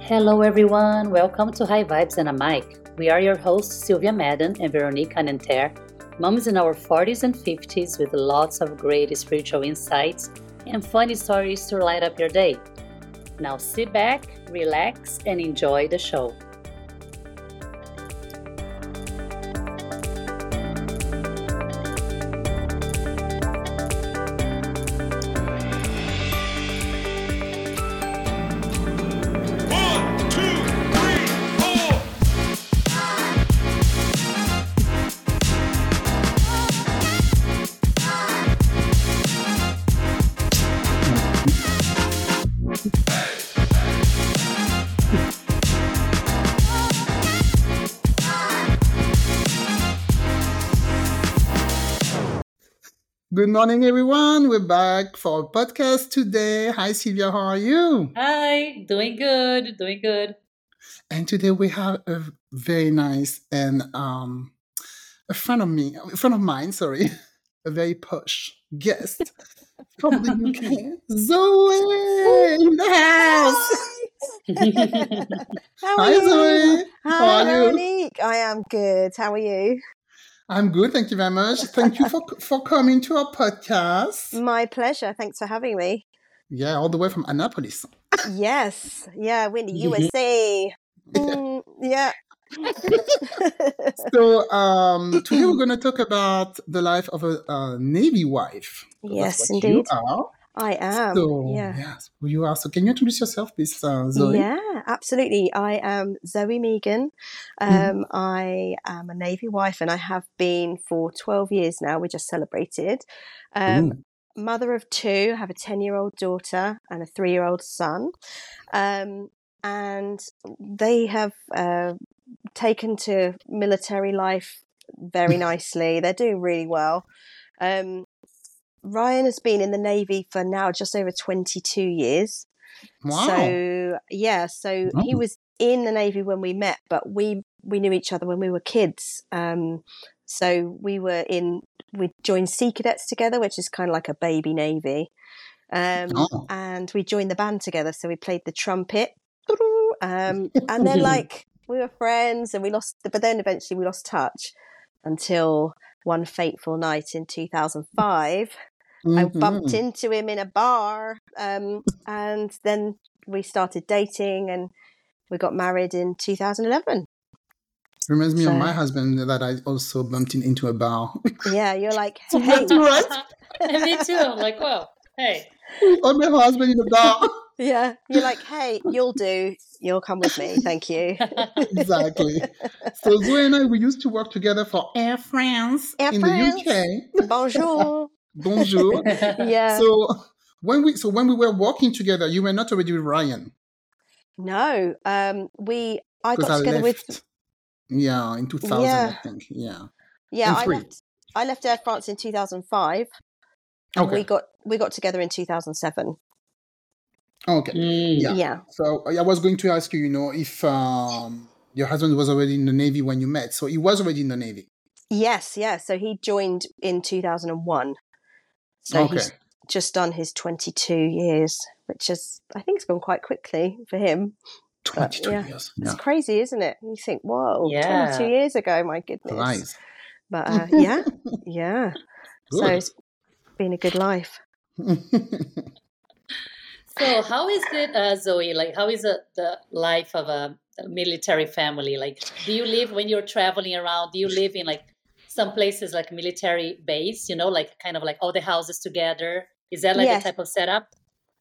Hello, everyone. Welcome to High Vibes and a Mic. We are your hosts, Sylvia Madden and Veronique Anenter, moms in our 40s and 50s with lots of great spiritual insights and funny stories to light up your day. Now sit back, relax, and enjoy the show. Good morning, everyone. We're back for a podcast today. Hi, Sylvia. How are you? Hi, doing good, doing good. And today we have a very nice and um, a friend of me, a friend of mine, sorry, a very posh guest from the UK, Zoe in the house. How Hi, are you? Zoe. Hi, How are you? Veronique. I am good. How are you? I'm good. Thank you very much. Thank you for for coming to our podcast. My pleasure. Thanks for having me. Yeah, all the way from Annapolis. Yes. Yeah, we're in the USA. Mm, yeah. So um, today we're going to talk about the life of a, uh Navy wife. That's yes, indeed. You are. I am. So yeah. yes, you are. So can you introduce yourself, please, uh, Zoe? Yeah, absolutely. I am Zoe Megan. Um, Mm-hmm. I am a Navy wife and I have been for 12 years now. We just celebrated. Um, Ooh. mother of two, I have a 10 year old daughter and a three year old son. Um, and they have uh, taken to military life very nicely. They're doing really well. Um, Ryan has been in the Navy for now just over 22 years. Wow. So yeah, so he Oh. was in the navy when we met, but we we knew each other when we were kids. Um, so we were in we joined Sea Cadets together, which is kind of like a baby navy, um, Oh. and we joined the band together. So we played the trumpet, um, and then like we were friends, and we lost, but then eventually we lost touch until one fateful night in 2005. I bumped Mhm. into him in a bar, um, and then we started dating, and we got married in 2011. Reminds me of my husband that I also bumped in, into a bar. Yeah, you're like, hey, that's right. Me too. I'm like, well, hey. On my husband in a bar. yeah, you're like, hey, you'll do. You'll come with me, thank you. exactly. So Zoe and I, we used to work together for Air France Air in France. the UK. Bonjour. Bonjour. Yeah. So when we so when we were working together, you were not already with Ryan no, um, we. I because got I together left. with. yeah, in 2000, Yeah. I think. Yeah. Yeah, I left. I left Air France in 2005. And Okay. we got we got together in 2007. Okay. Mm. Yeah. yeah. So I was going to ask you, you know, if um, your husband was already in the Navy when you met. So he was already in the Navy. Yes, yeah. So he joined in 2001. So okay. he's just done his 22 years, which is, I think, it's gone quite quickly for him. 22 yeah. years. It's crazy, isn't it? You think, whoa, Yeah. 22 years ago, my goodness. Flies. But uh, yeah, yeah. So it's been a good life. So, how is it, uh, Zoe? Like, how is it, the life of a, a military family? Like, do you live when you're traveling around? Do you live in like some places like military base? You know, like kind of like all the houses together. Is that like Yes. a type of setup?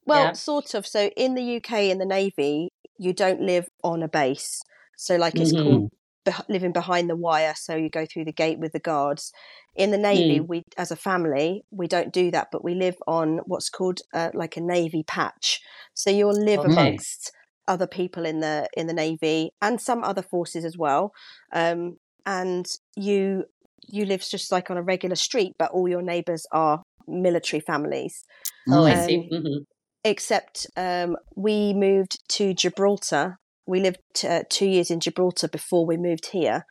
Well, Yeah. sort of. So in the UK, in the Navy, you don't live on a base. So, like, it's Mhm. called beh- living behind the wire. So you go through the gate with the guards. In the Navy, Mm. we, as a family, we don't do that, but we live on what's called uh, like a Navy patch. So you'll live Okay. amongst other people in the in the Navy and some other forces as well. Um, and you you live just like on a regular street, but all your neighbours are military families Oh, I Mm. see. Um, hmm except um, we moved to Gibraltar. We lived uh, two years in Gibraltar before we moved here.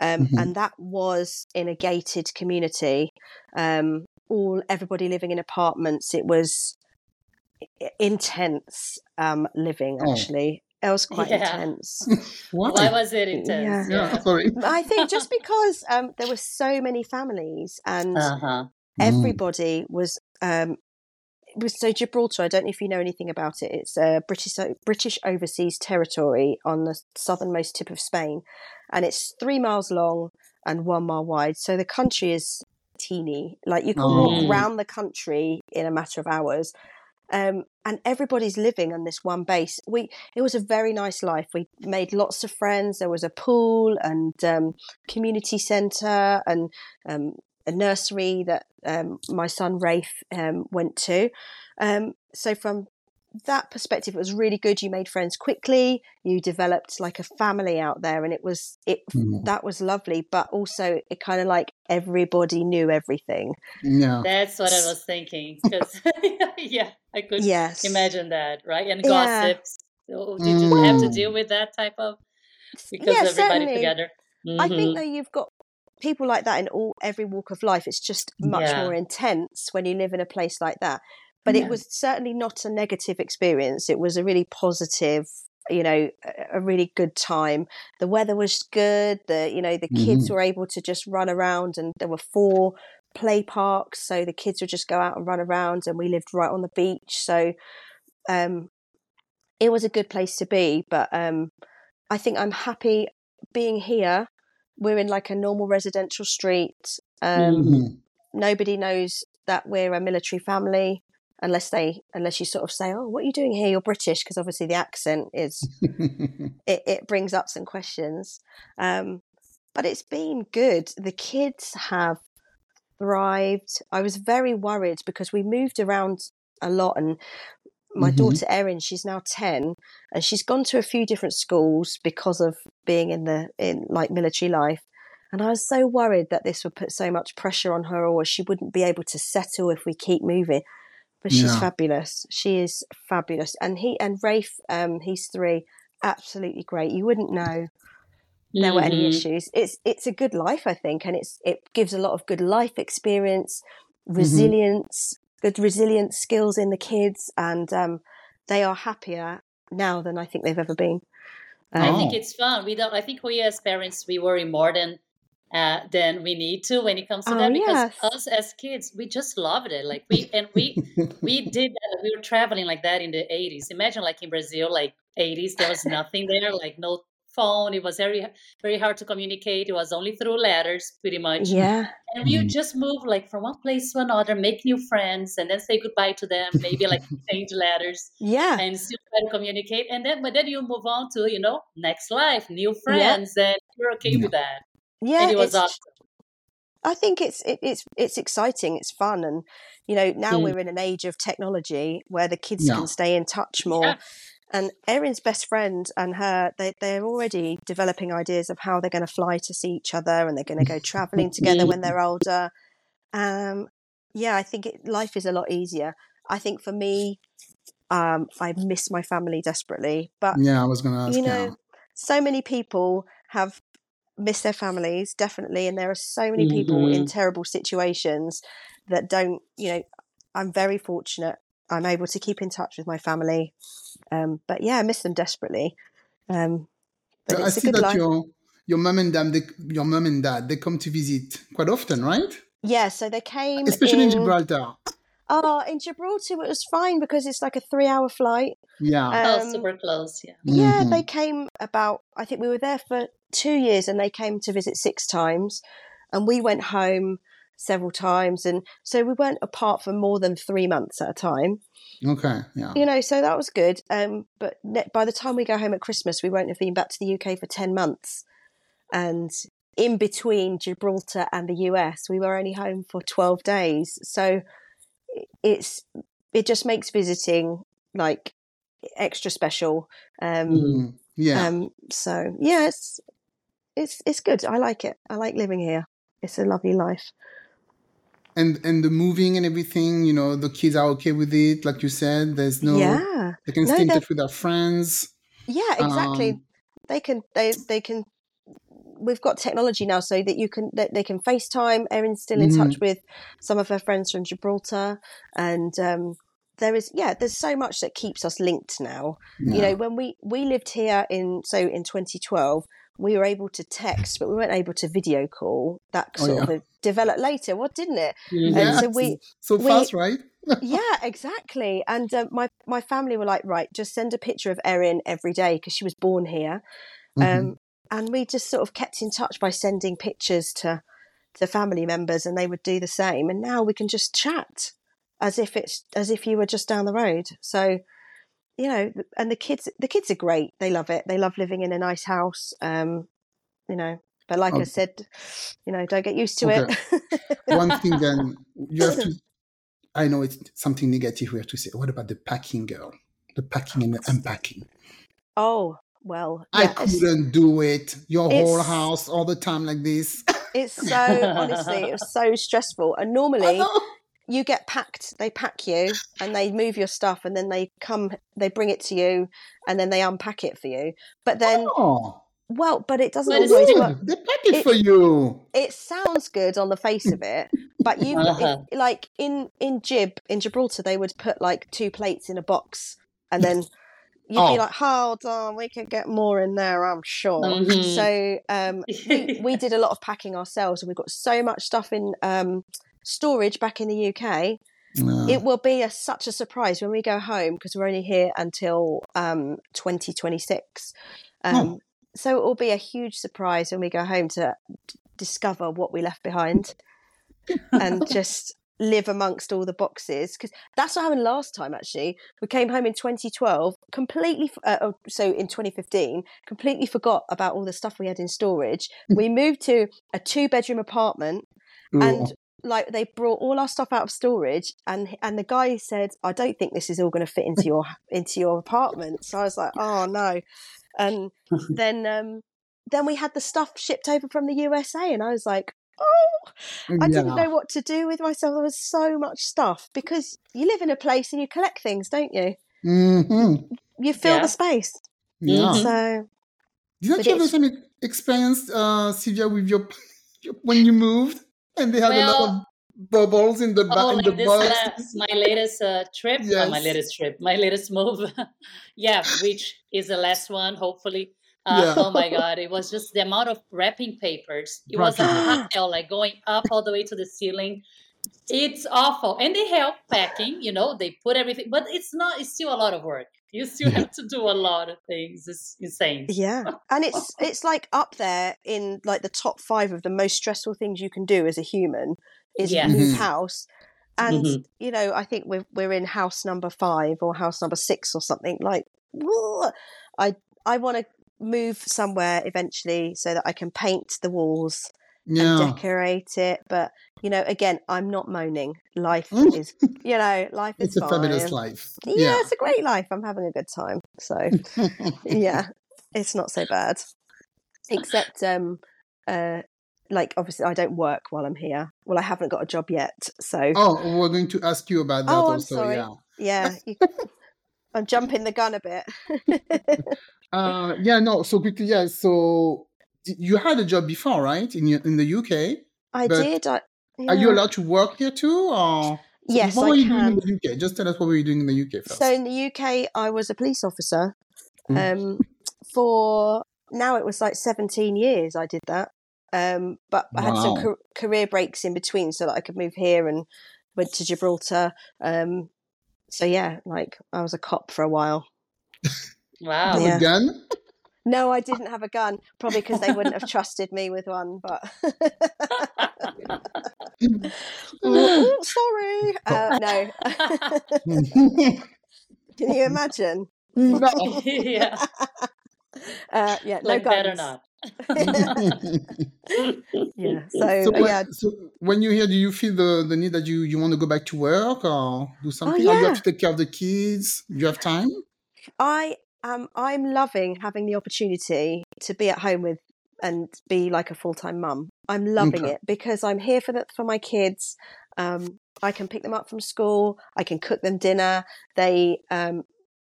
Um, Mhm. And that was in a gated community. Um, all everybody living in apartments. It was intense um, living. Oh. Actually, it was quite Yeah. intense. Why? Why was it intense? yeah, sorry. I think just because um, there were so many families and Uh huh. everybody was um, it was so Gibraltar. I don't know if you know anything about it. It's a British British overseas territory on the southernmost tip of Spain, and it's three miles long and one mile wide. So the country is teeny. Like you can Oh. walk around the country in a matter of hours. Um, and everybody's living on this one base. We it was a very nice life. We made lots of friends. There was a pool and um, community centre and um, a nursery that um, my son Rafe um, went to. Um, so from that perspective, was really good. You made friends quickly. You developed like a family out there, and it was it Mhm. that was lovely. But also, it kind of like everybody knew everything. Yeah. That's what I was thinking because yeah, I could Yes, imagine that, right? And Yeah. gossips. So Did you have to Mm. deal with that type of because yeah, everybody certainly. together? I think Mhm. though you've got people like that in all every walk of life. It's just much Yeah. more intense when you live in a place like that. But Yeah. it was certainly not a negative experience. It was a really positive, you know, a- really good time. The weather was good. The you know the kids were able to just run around, and there were four play parks, so the kids would just go out and run around. And we lived right on the beach, so um, it was a good place to be. But um, I think I'm happy being here. We're in like a normal residential street. Um, Mhm. Nobody knows that we're a military family unless they unless you sort of say, "Oh, what are you doing here? You're British," because obviously the accent is it, it brings up some questions. Um, but it's been good. The kids have thrived. I was very worried because we moved around a lot, and my Mhm. daughter Erin, she's now ten, and she's gone to a few different schools because of being in the in like military life. And I was so worried that this would put so much pressure on her, or she wouldn't be able to settle if we keep moving. But she's Yeah. fabulous. She is fabulous, and he and Rafe, um, he's three, absolutely great. You wouldn't know there were any Mhm. issues. It's it's a good life, I think, and it's it gives a lot of good life experience, resilience, good resilience skills in the kids, and um, they are happier now than I think they've ever been. I Um, think Oh. it's fun. We don't. I think we as parents we worry more than uh, than we need to when it comes to Oh, that because yes. us as kids we just loved it. Like we and we we did that. We were traveling like that in the eighties. Imagine like in Brazil, like eighties, there was nothing there, like no phone. It was very very hard to communicate. It was only through letters, pretty much. yeah, And you Mhm. just move like from one place to another, make new friends, and then say goodbye to them. Maybe like change letters yeah, and still try to communicate. And then, but then you move on to you know next life, new friends, and you're okay Yeah. with that. Yeah. and it was awesome. I think it's it, it's it's exciting. It's fun, and you know now Mm. we're in an age of technology where the kids Yeah. can stay in touch more. Yeah. And Erin's best friend and her, they they're already developing ideas of how they're going to fly to see each other, and they're going to go traveling together when they're older. Um, yeah, I think it, life is a lot easier. I think for me, um, I miss my family desperately, but yeah, I was gonna ask. you know, yeah. so many people have missed their families, definitely, and there are so many people in Mhm. terrible situations that don't. You know, I'm very fortunate. I'm able to keep in touch with my family, um, but yeah, I miss them desperately. Um, but I it's a see good that life. your your mom and dad, they, your mum and dad, they come to visit quite often, right? Yeah, so they came, Especially in in Gibraltar. Oh, in Gibraltar, it was fine because it's like a three-hour flight. Yeah. oh, Um, super close. Yeah. Yeah, Mhm. they came about, I think we were there for two years and they came to visit six times. And we went home several times. And so we weren't apart for more than three months at a time, Okay. Yeah. you know, so that was good. Um, but ne- by the time we go home at Christmas, we won't have been back to the UK for 10 months. And in between Gibraltar and the US, we were only home for 12 days. So it's, it just makes visiting like extra special. Um, Mhm. Yeah. um, so yeah, it's it's it's good. I like it. I like living here. It's a lovely life. and and the moving and everything, you know, the kids are okay with it, like you said. There's no. yeah, They can No, stay in touch with their friends. yeah, exactly. Um, they can they they can we've got technology now so that you can that they can FaceTime. Erin's still in touch with some of her friends from Gibraltar, and um, there is yeah, there's so much that keeps us linked now. You know, when we we lived here in so in 2012, we were able to text, but we weren't able to video call. That Oh, sort yeah. of developed later, what didn't it? Mhm. And Yeah, so we so we- fast, right? yeah, exactly. And um, my my family were like, right, just send a picture of Erin every day because she was born here. Mhm. Um, and we just sort of kept in touch by sending pictures to to family members, and they would do the same. And now we can just chat as if it's as if you were just down the road. So, you know, and the kids the kids are great. They love it. They love living in a nice house. Um, you know, but like I said, you know, don't get used to Okay. it. One thing then you have to. I know it's something negative we have to say. What about the packing girl? The packing and the unpacking. oh well, I yeah, it's- couldn't do it. Your whole house all the time like this. It's so honestly, it was so stressful. And I normally. You get packed, they pack you and they move your stuff and then they come they bring it to you and then they unpack it for you. But then Oh, well, but it doesn't But it's always still- work. they pack it, It- for you. It sounds good on the face of it, but you Uh-huh. if, like in in Gib in Gibraltar they would put like two plates in a box and then you'd Oh. be like, hold on, we could get more in there, I'm sure. Mhm. So um, we, we did a lot of packing ourselves, and we've got so much stuff in um, storage back in the UK. No. It will be a, such a surprise when we go home because we're only here until um, 2026. Um, Oh. So it will be a huge surprise when we go home to d- discover what we left behind and just live amongst all the boxes because that's what happened last time actually we came home in 2012 completely uh, oh, so in 2015 completely forgot about all the stuff we had in storage we moved to a two bedroom apartment and like they brought all our stuff out of storage and and the guy said i don't think this is all going to fit into your into your apartment so i was like oh no and then um then we had the stuff shipped over from the usa and i was like oh i didn't Yeah. know what to do with myself there was so much stuff because you live in a place and you collect things don't you Mhm. you fill Yeah. the space Yeah. Mhm. so Didn't you have the same experience, uh, Sylvia, with your when you moved and they had a lot of bubbles in the back Oh, in the this box? last, my latest uh, trip, uh, my Yes. latest trip, my latest move. yeah, which is the last one, hopefully. Uh, Yeah. Oh my God, it was just the amount of wrapping papers. It was a Wrapping. hot hell, like going up all the way to the ceiling. It's awful. And they help packing, you know, they put everything, but it's not, it's still a lot of work. You still have to do a lot of things. It's insane. Yeah, and it's it's like up there in like the top five of the most stressful things you can do as a human is Yeah. move Mhm. house. And Mhm. you know, I think we're we're in house number five or house number six or something. Like, whoa, I I want to move somewhere eventually so that I can paint the walls and decorate it. But you know, again, I'm not moaning. Life is, you know, life is It's a fine. fabulous life. Yeah, it's a great life. I'm having a good time. So yeah, it's not so bad. Except, um, uh, like obviously I don't work while I'm here. Well, I haven't got a job yet, so Oh, we're going to ask you about that Oh, I'm also. sorry. Yeah. yeah, you, I'm jumping the gun a bit. Uh, yeah, no. So quickly, yeah. So you had a job before, right? In your, in the UK. I did. I, Are you allowed to work here too, or Yes, what I were you can. doing in the UK? Just tell us what were you doing in the UK first. So in the UK, I was a police officer. Mm. Um, for now, it was like 17 years I did that. Um, but I had some Wow. car- career breaks in between so that I could move here and went to Gibraltar. Um, so yeah, like I was a cop for a while. Wow. Yeah. a gun? No, I didn't have a gun, probably because they wouldn't have trusted me with one. But Ooh, sorry, uh, no. Can you imagine? no. yeah. Uh, yeah, no Like better not. yeah. So, So, uh, when, yeah, so when you're here, do you feel the, the need that you, you want to go back to work or do something? Or you Oh, yeah. have to take care of the kids? Do you have time? I am. I'm loving having the opportunity to be at home with and be like a full time mum. I'm loving Okay. it because I'm here for the, for my kids. Um, I can pick them up from school. I can cook them dinner. They, um,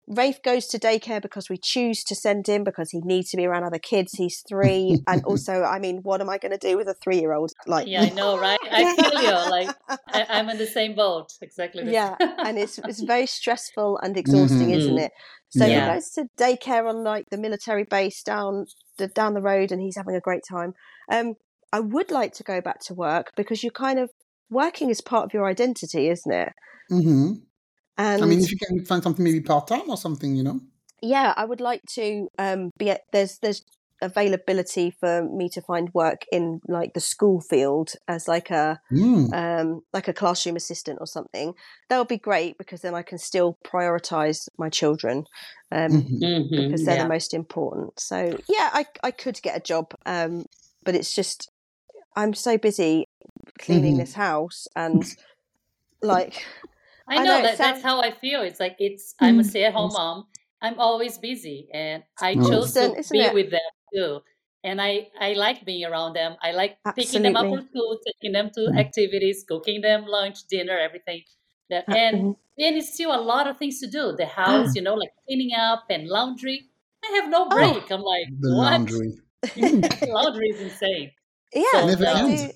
Rafe goes to daycare because we choose to send him because he needs to be around other kids. He's three, and also, I mean, what am I going to do with a three-year-old? Like, Yeah, I know, right? I feel you. Like I, I'm in the same boat. Exactly. yeah, and it's it's very stressful and exhausting, Mhm. isn't it? So Yeah. he goes to daycare on like the military base down the down the road, and he's having a great time. Um, I would like to go back to work because you kind of working is part of your identity, isn't it? Mm-hmm. And I mean, if you can find something maybe part time or something, you know. yeah, I would like to um be at, there's there's availability for me to find work in like the school field as like a Mm. um like a classroom assistant or something. That would be great because then I can still prioritize my children um Mhm. Mhm, because they're yeah. the most important. So yeah, I I could get a job um but it's just I'm so busy cleaning Mhm. this house and like I I know, know, it that that's how I feel. It's like it's I'm a Mm. stay-at-home mom. I'm always busy, and I Mm. chose to be it? with them too. And I I like being around them. I like picking them up Absolutely. from school, taking them to Mm. activities, cooking them lunch, dinner, everything. That, and then it's still a lot of things to do. The house, you know, like cleaning up and laundry. I have no Oh. break. I'm like, The what? laundry. laundry is insane. yeah, So, Never they ends. It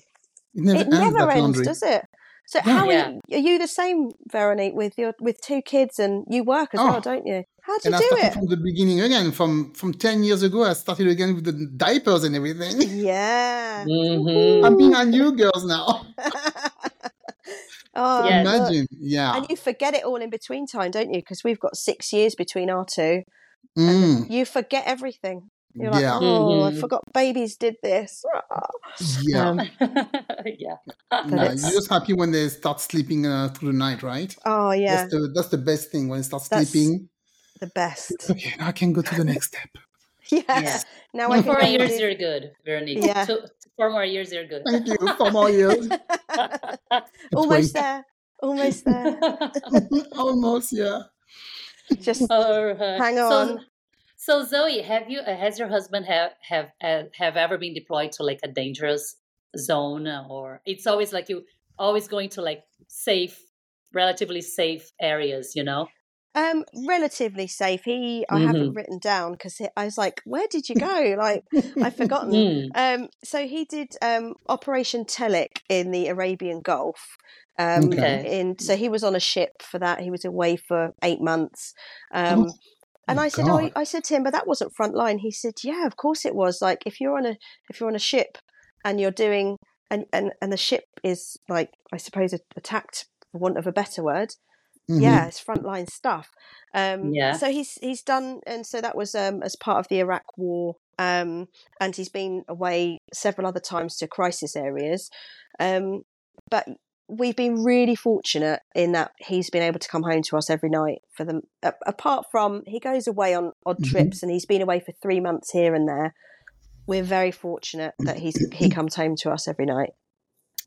never it ends. never ends, does it? So Yeah. how Yeah. are, you, are you the same, Veronique, with your with two kids and you work as Oh. well, don't you? How do you And I do it? from the beginning again. From from ten years ago, I started again with the diapers and everything. Yeah. Mhm. I'm being a new girls now. oh, Yes. look. Imagine, yeah. And you forget it all in between time, don't you? Because we've got six years between our two. Mm, You forget everything. You're like, yeah, oh, I Mhm. forgot babies did this. yeah. Um, yeah. but yeah. You're just happy when they start sleeping uh, through the night, right? oh, yeah, That's the that's the best thing when they start That's- sleeping. the best. Okay, now I can go to the next step. yes. Yeah. Now I can four go years, do- you're good, Veronique. Yeah. Two, four more years, you're good. Thank you for more years. Almost there. Almost there. Almost, yeah. Just Alright. Hang on. so Zoe, have you? Uh, has your husband have have uh, have ever been deployed to like a dangerous zone, or it's always like you always going to like safe, relatively safe areas? You know. Um, relatively safe. He, I haven't Mhm. written down because I was like, "Where did you go?" Like, I've forgotten. Mm. Um, so he did um, Operation Telic in the Arabian Gulf. Um, Okay. In so he was on a ship for that. He was away for eight months. Um, Oh, and my I said, oh, I said to him, but that wasn't frontline. He said, yeah, of course it was. Like if you're on a if you're on a ship and you're doing and and and the ship is like I suppose attacked for want of a better word. Mhm. Yeah, it's frontline stuff. Um, Yeah. So he's he's done, and so that was um, as part of the Iraq War, um, and he's been away several other times to crisis areas. Um, but we've been really fortunate in that he's been able to come home to us every night for them. A- apart from he goes away on odd Mhm. trips, and he's been away for three months here and there. We're very fortunate that he's he comes home to us every night.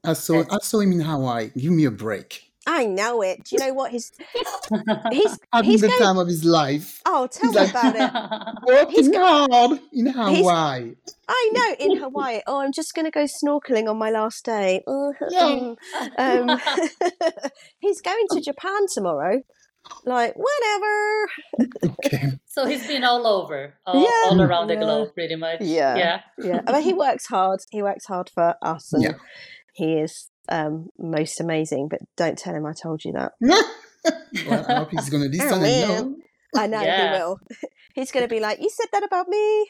I saw I saw him in Hawaii. Give me a break. I know it. Do you know what? He's he's Having he's the going. time of his life. Oh, tell He's me like- about it. Working hard in Hawaii. I know in Hawaii. Oh, I'm just going to go snorkeling on my last day. Yeah. um, he's going to Japan tomorrow. Like whatever. Okay. so he's been all over, all, Yeah. all around the Yeah. globe, pretty much. Yeah. Yeah. Yeah, but he works hard. He works hard for us, and Yeah. he is um, most amazing. But don't tell him I told you that. well, I hope he's gonna listen and know. I know Yeah. he will. He's going to be like, "You said that about me."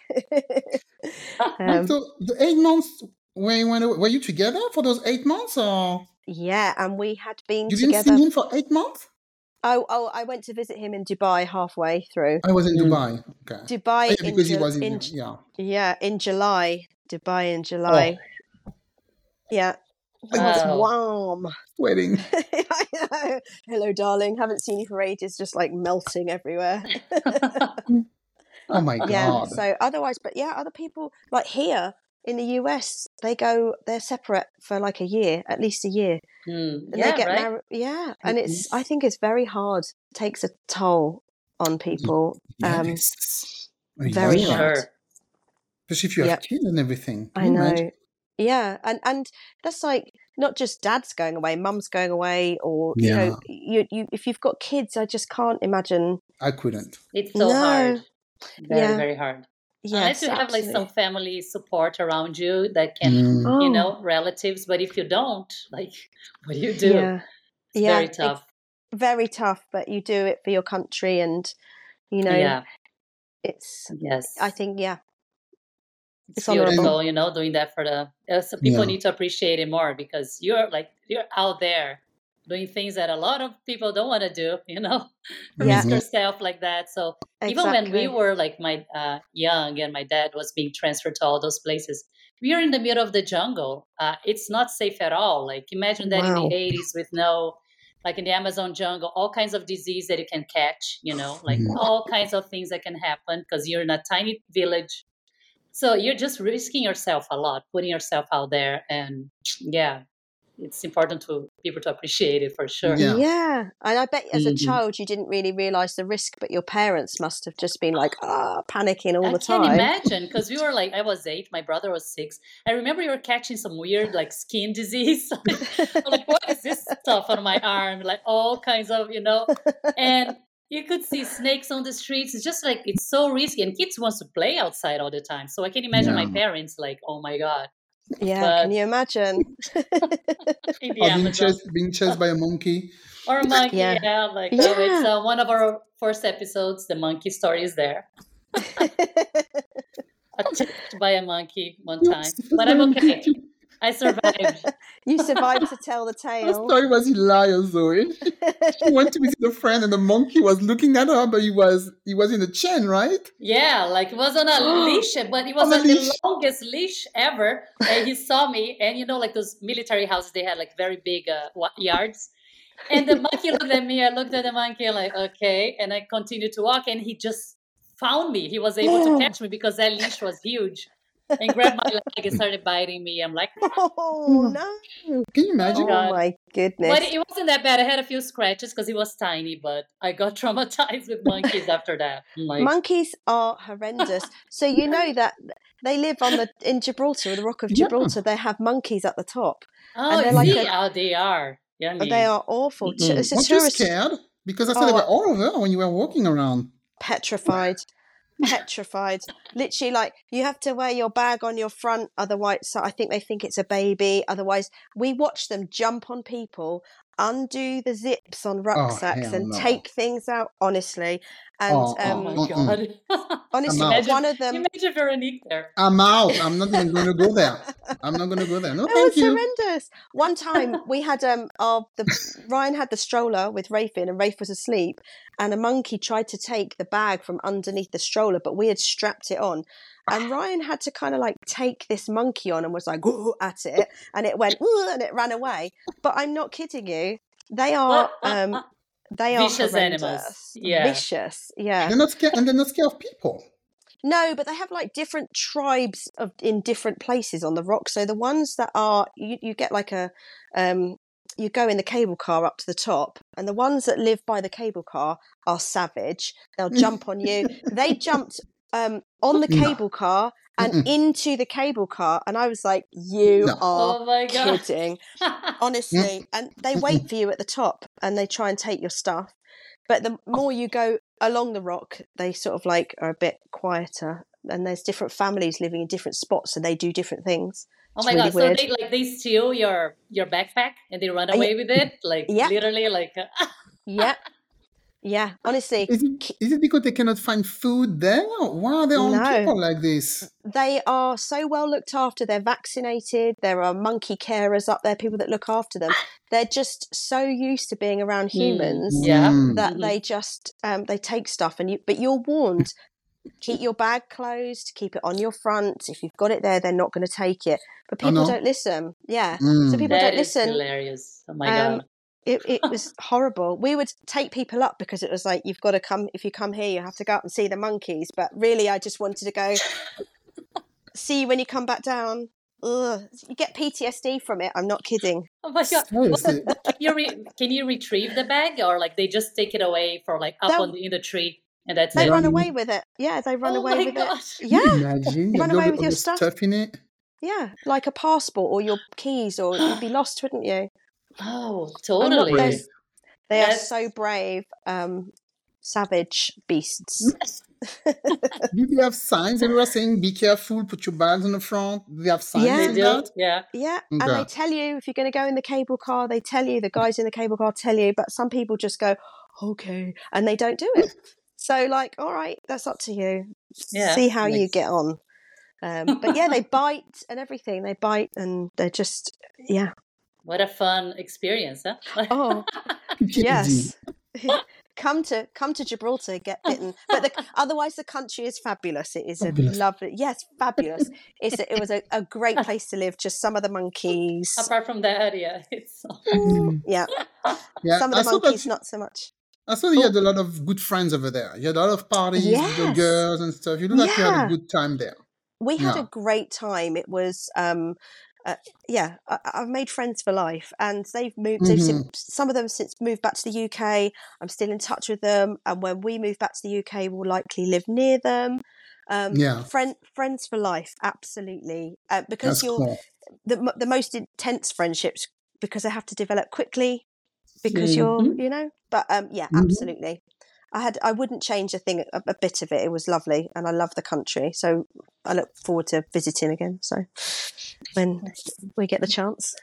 um, so the eight months when you went away, were you together for those eight months or yeah, and we had been you didn't together. see him for eight months? Oh, oh, I went to visit him in Dubai halfway through. I was in Mm. Dubai. Okay. Dubai Oh, yeah, in, he was in, in yeah. yeah in July. Dubai in July. Yeah, it was warm. Wedding. I know. Hello, darling. Haven't seen you for ages. Just like melting everywhere. Oh my god. yeah. So otherwise, but yeah, other people like here in the US, they go. They're separate for like a year, at least a year. Mm, And yeah, they get right. married. Yeah, and it's. I think it's very hard. Takes a toll on people. Um, very Yeah. hard. Sure. Especially if you have Yep. kids and everything. I know. imagine? Yeah, and and that's like not just dad's going away, mum's going away, or you know, you you if you've got kids, I just can't imagine I couldn't. It's so No. hard. Very, Yeah. very hard. Yes, Unless you have like some family support around you that can, Mm. you Oh. know, relatives. But if you don't, like, what do you do? Yeah, It's yeah, very tough. very tough. But you do it for your country, and you know, yeah. it's. Yes. I think yeah, it's, it's honorable. beautiful, you know, doing that for the. Uh, so people Yeah. need to appreciate it more because you're like you're out there doing things that a lot of people don't want to do. You know, Yeah. risk yourself like that. So even when we were like my uh, young and my dad was being transferred to all those places we are in the middle of the jungle uh, it's not safe at all like imagine that in the 80s with no like in the amazon jungle all kinds of disease that you can catch you know like Mhm. all kinds of things that can happen because you're in a tiny village so you're just risking yourself a lot putting yourself out there and yeah it's important to people to appreciate it for sure Yeah. Yeah. And I bet as a Mhm. child you didn't really realize the risk, but your parents must have just been like, ah, panicking all the time. I can't imagine because we were like, I was eight, my brother was six. I remember you were catching some weird like skin disease. I'm like, what is this stuff on my arm? Like all kinds of, you know, and you could see snakes on the streets. It's just like it's so risky, and kids want to play outside all the time. So I can imagine my parents like, oh my god, yeah. But- Can you imagine? in the being chased, being chased by a monkey. or a monkey. Yeah. Yeah, like oh, it's uh, one of our first episodes. The monkey story is there. Attacked by a monkey one time, but I'm okay. I survived. you survived to tell the The tale. story was hilarious, Zoe. She went to visit a friend, and the monkey was looking at her, but he was he was in a chain, right? Yeah, like it was on a leash, but it was on the longest leash ever. And he saw me, and you know, like those military houses, they had like very big uh, yards. And the monkey looked at me. I looked at the monkey, like okay, and I continued to walk, and he just found me. He was able to catch me because that leash was huge, and grabbed my leg and started biting me. I'm like, ah. oh no! Can you imagine? Oh God. Oh, my goodness! but it wasn't that bad. I had a few scratches because he was tiny, but I got traumatized with monkeys after that. Like, Monkeys are horrendous. so you know that they live on the in Gibraltar, the Rock of Yeah. Gibraltar. They have monkeys at the top. oh, they're see like a- how they are. Oh, Yummy. They are awful. T- Mm-mm. It's a Weren't you scared? Because I said Oh, they were all over when you were walking around. petrified. Petrified. Literally, like you have to wear your bag on your front, otherwise, so I think they think it's a baby. Otherwise, we watch them jump on people, undo the zips on rucksacks, hell and no. take things out. Honestly, and Oh, Oh um, my god. honestly, I'm out. one of them. Imagine Veronique there. I'm out. I'm not even going to go there. I'm not going to go there. No, It thank was you. horrendous. One time we had um our the Ryan had the stroller with Rafe in and Rafe was asleep and a monkey tried to take the bag from underneath the stroller but we had strapped it on and Ryan had to kind of like take this monkey on and was like "Whoa," at it and it went and it ran away. But I'm not kidding you. They are um they are Vicious animals. Yeah. Vicious. Yeah. They're not scared, and they're not scared of people. No, but they have like different tribes of in different places on the rock. So the ones that are you, you get like a um you go in the cable car up to the top, and the ones that live by the cable car are savage. They'll jump on you. They jumped um on the No. cable car and Mm-mm. into the cable car, and I was like, "You No. are oh my god. kidding!" honestly and they wait for you at the top and they try and take your stuff but the more you go along the rock they sort of like are a bit quieter and there's different families living in different spots and they do different things oh It's my really god. weird. So they like they steal your your backpack and they run Uh, away with it? Like yeah. literally like yeah yeah honestly Is it, is it because they cannot find food there? Why are there all No. people like this? they are so well looked after they're vaccinated there are monkey carers up there people that look after them they're just so used to being around Hmm. humans Yeah. Mm. that Mhm. they just um, they take stuff and you but you're warned keep your bag closed keep it on your front if you've got it there they're not going to take it but Oh, people no? don't listen yeah Mm. so people that don't is listen hilarious. Oh my Um, god. It, it was horrible we would take people up because it was like you've got to come if you come here you have to go up and see the monkeys but really i just wanted to go see you when you come back down Ugh. you get ptsd from it i'm not kidding Oh my god. Seriously. Can you re- can you retrieve the bag or like they just take it away for like up They'll- on the, in the tree and that's they it? run Run- away with it yeah they run oh away my with god. it yeah Imagine Run away with your stuff. stuff in it. Yeah, like a passport or your keys, or you'd be lost, wouldn't you? Oh, I'm not- totally. there's- They are That's- so brave. Um, savage beasts. Do they have signs everywhere saying "Be careful, put your bags on the front"? Do they have signs Yeah. They like that? Yeah. Yeah, and they tell you if you're going to go in the cable car, they tell you the guys in the cable car tell you, but some people just go okay, and they don't do it. So like, all right, that's up to you. Yeah, See how you get on. Um, but yeah, they bite and everything. They bite and they're just yeah. What a fun experience, huh? Oh yes. come to come to Gibraltar, get bitten. But the, otherwise, the country is fabulous. It is Fabulous. a lovely, yes, fabulous. It's a, it was a, a great place to live. Just some of the monkeys, Apart from that, yeah, it's Mm. yeah. Yeah, Some of the saw that monkeys, you- not so much. I saw that you had a lot of good friends over there. You had a lot of parties with the girls and stuff. You look like you had a good time there. We had Yeah. a great time. It was, um, uh, yeah, I, I've made friends for life, and they've moved. They've Mhm. some of them since moved back to the UK. I'm still in touch with them, and when we move back to the UK, we'll likely live near them. Um, Yeah. friend, friends for life, absolutely. Uh, because That's you're cool. the the most intense friendships because they have to develop quickly because you're Mhm. you know. But um, yeah, Mhm. absolutely. I had I wouldn't change a thing a, a bit of it. It was lovely, and I love the country. So I look forward to visiting again. So when we get the chance.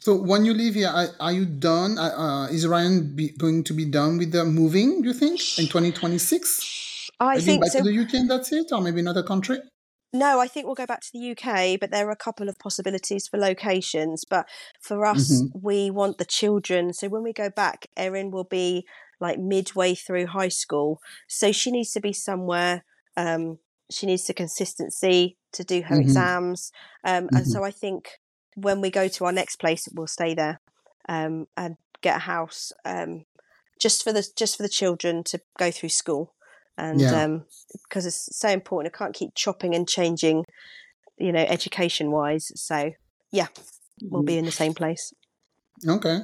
So when you leave here, are, are you done? Uh, is Ryan be, going to be done with the moving? Do you think in 2026? I Maybe think back so. to the UK and that's it, or maybe another country? No, I think we'll go back to the UK, but there are a couple of possibilities for locations. But for us, Mm-hmm. we want the children. So when we go back, Erin will be like midway through high school. So she needs to be somewhere. Um, she needs the consistency to do her Mhm. exams. Um, And Mhm. so I think when we go to our next place, we'll stay there um, and get a house um, just for the just for the children to go through school. And Yeah. um, because it's so important. I can't keep chopping and changing, you know, education wise. So yeah, we'll Mm-hmm. be in the same place. Okay.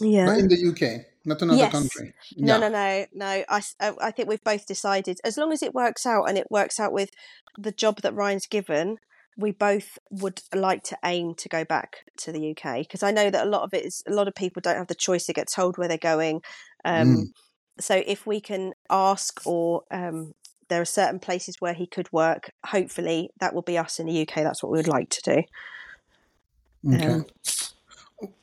Yeah. But in the UK, not another Yes. country. No, Yeah. no, no, no. I think we've both decided as long as it works out and it works out with the job that Ryan's given, we both would like to aim to go back to the UK because I know that a lot of it is a lot of people don't have the choice; they get told where they're going. Um, Mm. So if we can ask, or um, there are certain places where he could work, hopefully that will be us in the UK. That's what we would like to do. Okay. Um,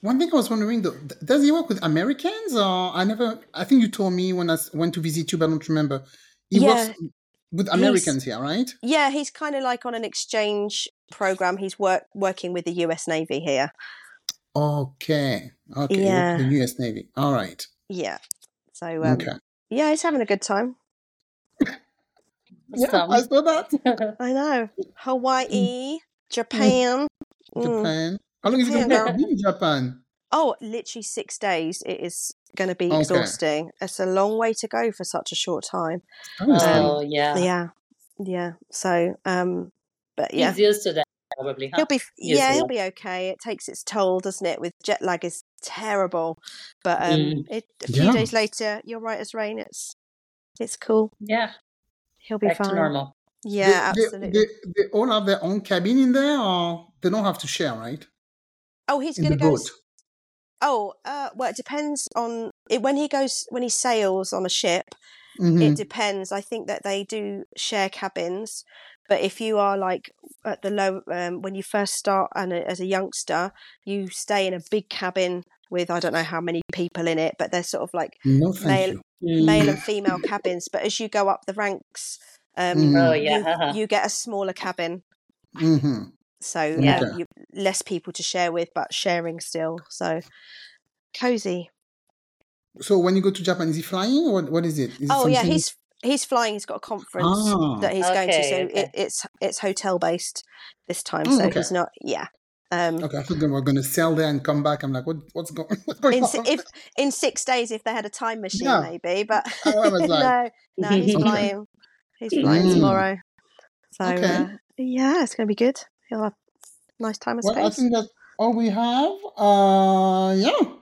One thing I was wondering though, does he work with Americans or I never, I think you told me when I went to visit you, but I don't remember. He Yeah. works with Americans here, right? Yeah, he's kind of like on an exchange program. He's work working with the US Navy here. Okay. Okay. Yeah. The US Navy. All right. Yeah. So um, okay. yeah, he's having a good time. Yeah. I saw that. I know. Hawaii, Japan. Mm. Japan. How long is it going to be in Japan? Oh, literally six days. It is going to be Okay. exhausting. It's a long way to go for such a short time. I understand. oh yeah. Yeah, yeah. So, um, but yeah, He's used to that probably. Huh? he'll be. Yes, Yeah, yeah. he'll be okay. It takes its toll, doesn't it? With jet lag is terrible, but um, Mm. it, a few Yeah. days later, you're right as rain. It's it's cool. yeah. He'll be Back to fine. normal. Yeah, they, they- absolutely. They, they all have their own cabin in there, or they don't have to share, right? Oh, he's going to go. boat. Oh, uh, well, it depends on it, when he goes when he sails on a ship. Mhm. It depends. I think that they do share cabins, but if you are like at the low um, when you first start and a- as a youngster, you stay in a big cabin with I don't know how many people in it, but they're sort of like No, male you. male and female cabins. But as you go up the ranks, um, Mm. Oh you, yeah. you get a smaller cabin. hmm So Yeah. um, you, less people to share with, but sharing still. So cozy. So when you go to Japan, is he flying or what, what is it? Is it Oh yeah, he's he's flying. He's got a conference Ah. that he's going to. So okay. it, it's it's hotel based this time. Oh, so okay. he's not. Yeah. Um, Okay, I thought they were going to sell there and come back. I'm like, what, what's, go- what's going in, on? if in six days, if they had a time machine, Yeah. maybe. But Oh, I no, like- no, he's Okay. flying. He's flying Mm. tomorrow. So Okay. uh, yeah, it's going to be good. He'll have a nice time, I well, I think that's all we have. Uh, yeah.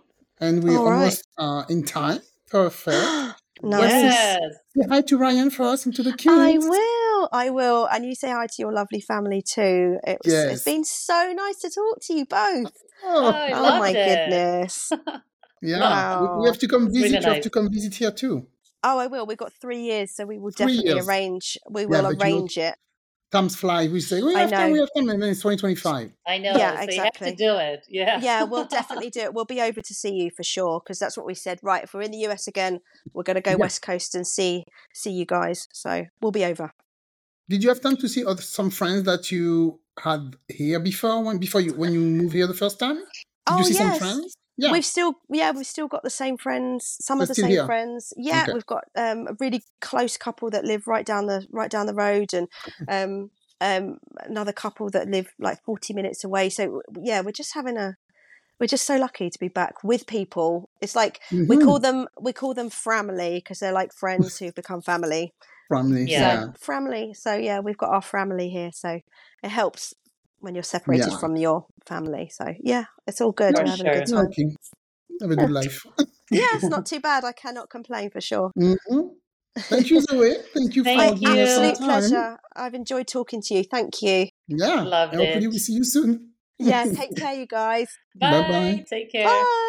And we're All right. almost uh, in time. Perfect. nice. Yes. Say hi to Ryan for us and to the kids. I will. I will. And you say hi to your lovely family too. It was, Yes. It's been so nice to talk to you both. Oh, I oh loved my it. goodness. yeah. We, wow. we have to come It's really visit. You have to come visit here too. Oh, I will. We've got three years, so we will Three definitely years. arrange. We Yeah, will but you know- arrange it. Times fly. We say we have time, we have time, and then it's 2025. I know. Yeah, so exactly. you have to do it. Yeah. Yeah, we'll definitely do it. We'll be over to see you for sure because that's what we said. Right, if we're in the US again, we're going to go Yeah. West Coast and see see you guys. So we'll be over. Did you have time to see other, some friends that you had here before when before you when you moved here the first time? Did oh you see some yes, friends? Yeah. we've still yeah we've still got the same friends. Some They're of the same here? friends. Yeah, Okay. we've got um, a really close couple that live right down the right down the road, and um, um, another couple that live like forty minutes away. So yeah, we're just having a we're just so lucky to be back with people. It's like we Mhm. call them we call them family because they're like friends who've become family. family. Yeah. Yeah. Family. So yeah, we've got our family here. So it helps when you're separated Yeah. from your family. So yeah, it's all good. For We're having a good time. Okay. Have a good life. Yeah, it's not too bad. I cannot complain for sure. Mhm. Thank you, Zoe. Thank you Thank for My you. giving us some absolute time. pleasure. I've enjoyed talking to you. Thank you. Yeah. Loved and hopefully it. we see you soon. Yeah, take care, you guys. Bye. Bye-bye. Take care. Bye.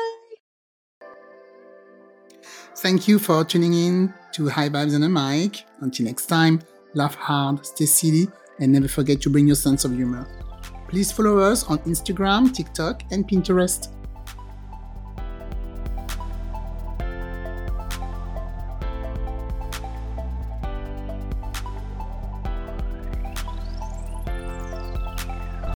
Thank you for tuning in to High Vibes and a Mic. Until next time, laugh hard, stay silly, and never forget to bring your sense of humor. Please follow us on Instagram, TikTok, and Pinterest.